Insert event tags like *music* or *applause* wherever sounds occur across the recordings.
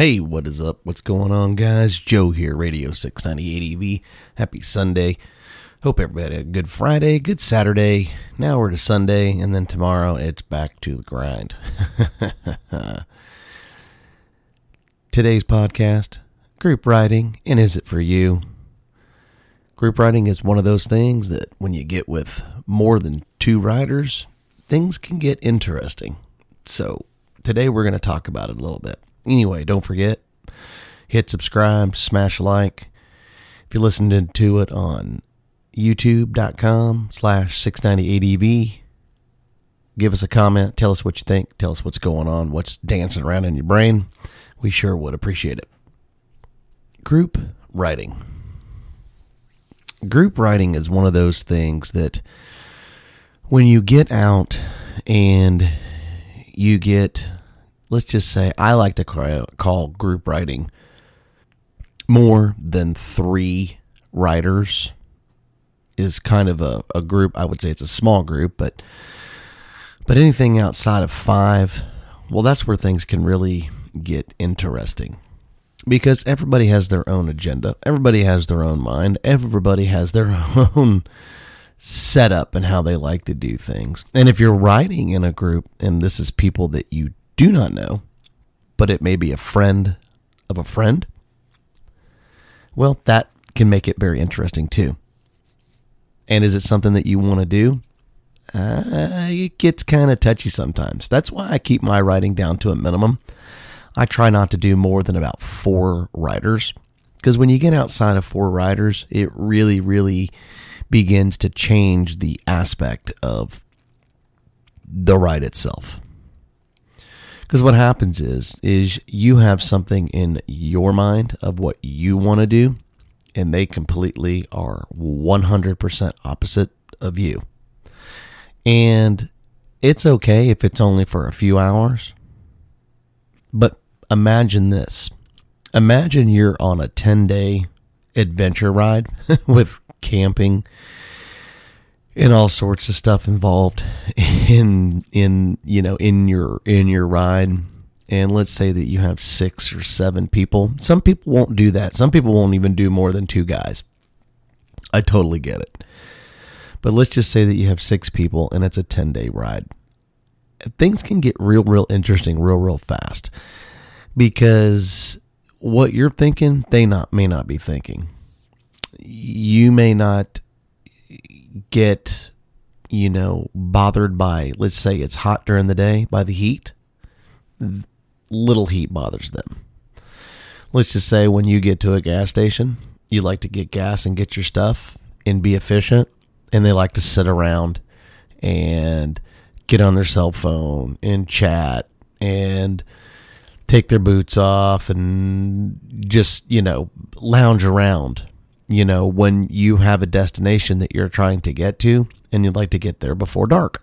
Hey, what is up? What's going on, guys? Joe here, Radio 690 ADV. Happy Sunday. Hope everybody had a good Friday, good Saturday. Now we're to Sunday, and then tomorrow it's back to the grind. *laughs* Today's podcast group riding, and is it for you? Group riding is one of those things that when you get with more than two riders, things can get interesting. So, today we're going to talk about it a little bit. Anyway, don't forget, hit subscribe, smash like. If you're listening to it on youtube.com slash 690ADV, give us a comment. Tell us what you think. Tell us what's going on, what's dancing around in your brain. We sure would appreciate it. Group riding. Group riding is one of those things that when you get out and you get let's just say I like to call group riding more than three riders is kind of a, a group. I would say it's a small group, but but anything outside of five, well, that's where things can really get interesting because everybody has their own agenda, everybody has their own mind, everybody has their *laughs* own setup and how they like to do things. And if you're riding in a group and this is people that you do not know, but it may be a friend of a friend, well, that can make it very interesting too. And is it something that you want to do? Uh, it gets kind of touchy sometimes. That's why I keep my riding down to a minimum. I try not to do more than about four riders because when you get outside of four riders, it really, really begins to change the aspect of the ride itself. Because what happens is is you have something in your mind of what you want to do, and they completely are 100% opposite of you. And it's okay if it's only for a few hours. But imagine this. Imagine you're on a 10 day adventure ride *laughs* with camping and all sorts of stuff involved *laughs* in in you know in your in your ride. And let's say that you have six or seven people. Some people won't do that. Some people won't even do more than two guys. I totally get it. But let's just say that you have six people and it's a 10 day ride. Things can get real real interesting real real fast because what you're thinking they not may not be thinking. You may not get, you know, bothered by, let's say it's hot during the day by the heat, little heat bothers them. Let's just say when you get to a gas station, you like to get gas and get your stuff and be efficient, and they like to sit around and get on their cell phone and chat and take their boots off and just, you know, lounge around you know, when you have a destination that you're trying to get to and you'd like to get there before dark.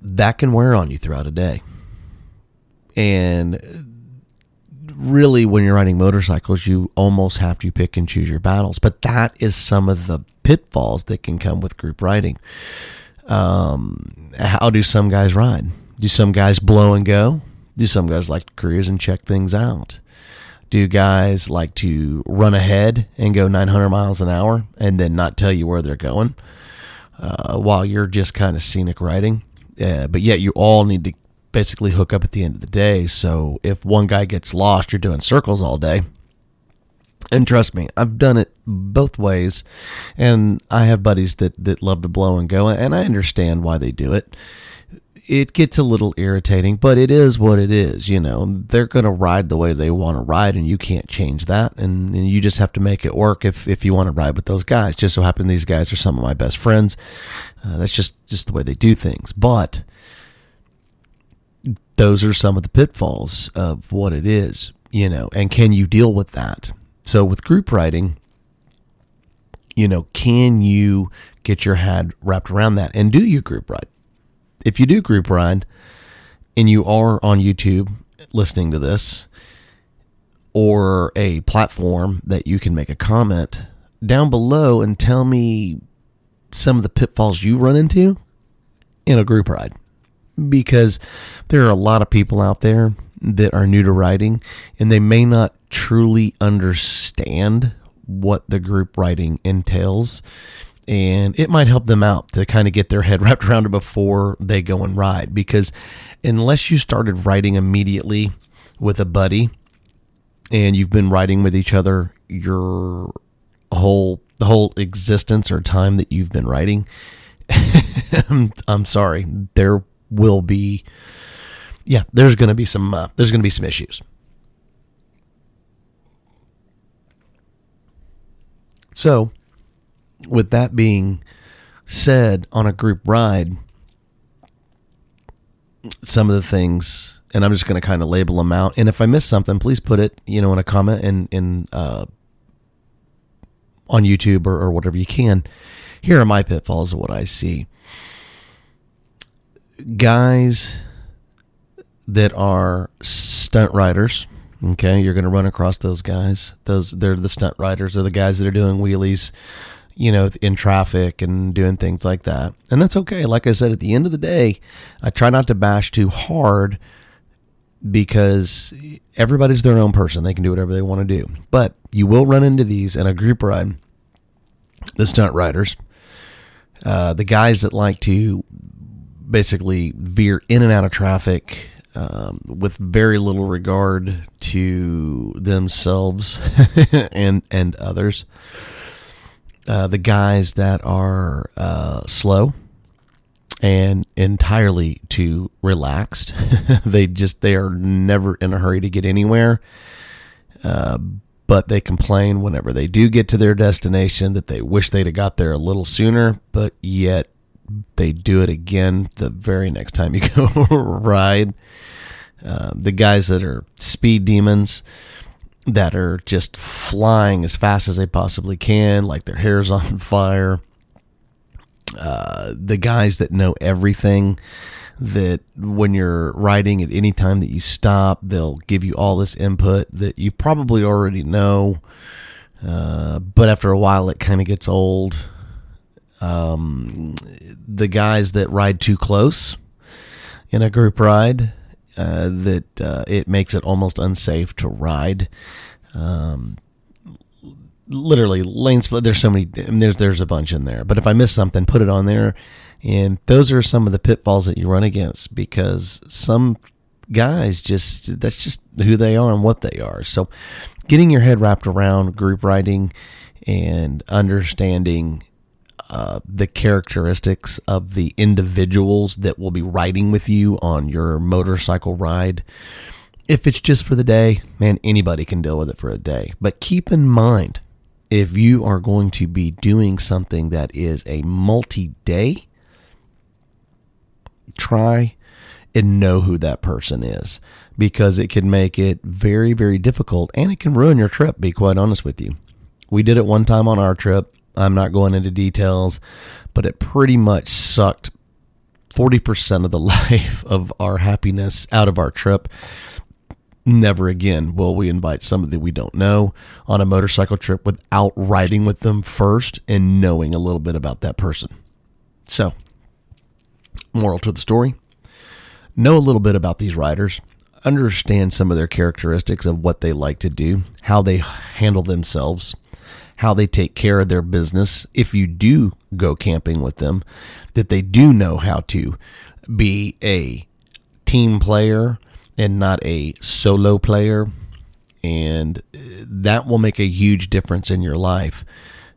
That can wear on you throughout a day. And really, when you're riding motorcycles, you almost have to pick and choose your battles. But that is some of the pitfalls that can come with group riding. Um, how do some guys ride? Do some guys blow and go? Do some guys like to cruise and check things out? Do guys like to run ahead and go 900 miles an hour and then not tell you where they're going uh, while you're just kind of scenic riding. Uh, but yet you all need to basically hook up at the end of the day. So if one guy gets lost, you're doing circles all day. And trust me, I've done it both ways, and I have buddies that, that love to blow and go, and I understand why they do it it gets a little irritating, but it is what it is. You know, they're going to ride the way they want to ride, and you can't change that. And, and, you just have to make it work if, if you want to ride with those guys. Just so happen these guys are some of my best friends. Uh, that's just just the way they do things. But those are some of the pitfalls of what it is. You know, and can you deal with that? So with group riding, you know, can you get your head wrapped around that and do you group ride? If you do group ride and you are on YouTube listening to this or a platform that you can make a comment down below and tell me some of the pitfalls you run into in a group ride. Because there are a lot of people out there that are new to riding and they may not truly understand what the group riding entails and it might help them out to kind of get their head *laughs* wrapped around it before they go and ride because unless you started riding immediately with a buddy and you've been riding with each other your whole the whole existence or time that you've been riding *laughs* I'm, I'm sorry there will be yeah there's going to be some uh, there's going to be some issues. So with that being said, on a group ride, some of the things, and I'm just going to kind of label them out. And if I miss something, please put it, you know, in a comment in in uh, on YouTube or, or whatever you can. Here are my pitfalls of what I see. Guys that are stunt riders. Okay, you're going to run across those guys. Those they're the stunt riders. They're the guys that are doing wheelies you know, in traffic and doing things like that. And that's okay. Like I said, at the end of the day, I try not to bash too hard because everybody's their own person. They can do whatever they want to do. But you will run into these in a group ride, the stunt riders, uh, the guys that like to basically veer in and out of traffic. Um, with very little regard to themselves *laughs* and and others uh, the guys that are uh, slow and entirely too relaxed. *laughs* they just they are never in a hurry to get anywhere. Uh, but they complain whenever they do get to their destination that they wish they'd have got there a little sooner, but yet they do it again the very next time you *laughs* go ride. Uh, the guys that are speed demons, that are just flying as fast as they possibly can, like their hair's *laughs* on fire. Uh, the guys that know everything, that when you're riding at any time that you stop, they'll give you all this input that you probably already know. Uh, but after a while, it kind of gets old. Um, the guys that ride too close in a group ride, uh, that uh, it makes it almost unsafe to ride. Um, literally lane split. There's so many. There's there's a bunch in there. But if I miss something, put it on there. And those are some of the pitfalls that you run against because some guys just that's just who they are and what they are. So getting your head wrapped around group riding and understanding uh, the characteristics of the individuals that will be riding with you on your motorcycle ride. If it's just for the day, man, anybody can deal with it for a day. But keep in mind, if you are going to be doing something that is a multi day, try and know who that person is because it can make it very, very difficult and it can ruin your trip, be quite honest with you. We did it one time on our trip I'm not going into details, but it pretty much sucked 40% of the *laughs* life of our happiness out of our trip. Never again will we invite somebody we don't know on a motorcycle trip without riding with them first and knowing a little bit about that person. So, moral to the story know a little bit about these riders, understand some of their characteristics of what they like to do, how they handle themselves how they take care of their business if you do go camping with them, that they do know how to be a team player and not a solo player. And that will make a huge difference in your life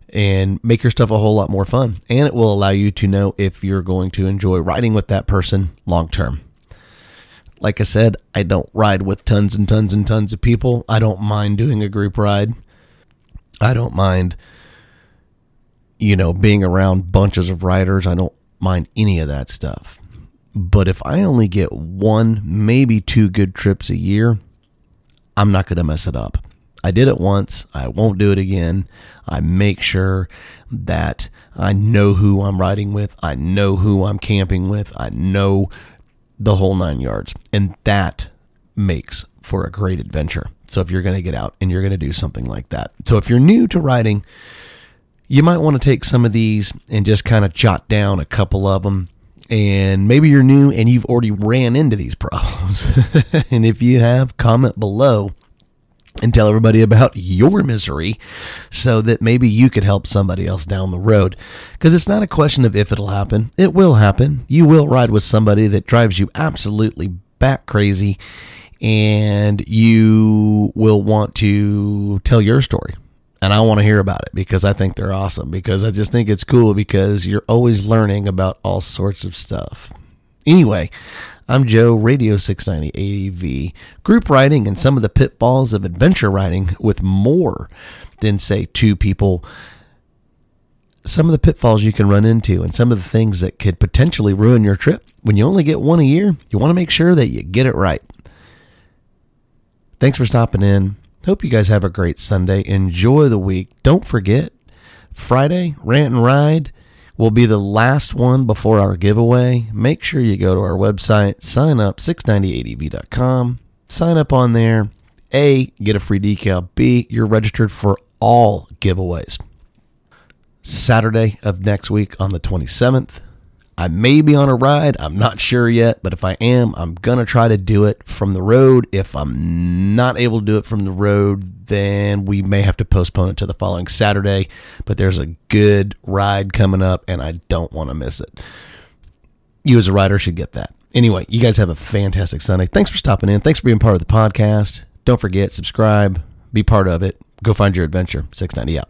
and make your stuff a whole lot more fun. And it will allow you to know if you're going to enjoy riding with that person long term. Like I said, I don't ride with tons and tons and tons of people. I don't mind doing a group ride. I don't mind, you know, being around bunches of riders. I don't mind any of that stuff. But if I only get one, maybe two good trips a year, I'm not going to mess it up. I did it once. I won't do it again. I make sure that I know who I'm riding with. I know who I'm camping with. I know the whole nine yards. And that makes for a great adventure. So if you're going to get out and you're going to do something like that. So if you're new to riding, you might want to take some of these and just kind of jot down a couple of them And maybe you're new and you've already ran into these problems. *laughs* and if you have, comment below and tell everybody about your misery so that maybe you could help somebody else down the road. Because it's not a question of if it'll happen, it will happen. You will ride with somebody that drives you absolutely bat crazy, and you will want to tell your story. And I want to hear about it because I think they're awesome. Because I just think it's cool because you're always learning about all sorts of stuff. Anyway, I'm Joe, Radio 690 ADV, group riding and some of the pitfalls of adventure riding with more than, say, two people. Some of the pitfalls you can run into and some of the things that could potentially ruin your trip. When you only get one a year, you want to make sure that you get it right. Thanks for stopping in. Hope you guys have a great Sunday. Enjoy the week. Don't forget, Friday, Rant and Ride will be the last one before our giveaway. Make sure you go to our website, sign up, 690adv.com, sign up on there. A, get a free decal. B, you're registered for all giveaways. Saturday of next week on the 27th, I may be on a ride. I'm not sure yet, but if I am, I'm going to try to do it from the road. If I'm not able to do it from the road, then we may have to postpone it to the following Saturday. But there's a good ride coming up, and I don't want to miss it. You, as a rider, should get that. Anyway, you guys have a fantastic Sunday. Thanks for stopping in. Thanks for being part of the podcast. Don't forget, subscribe, be part of it. Go find your adventure. 690 out.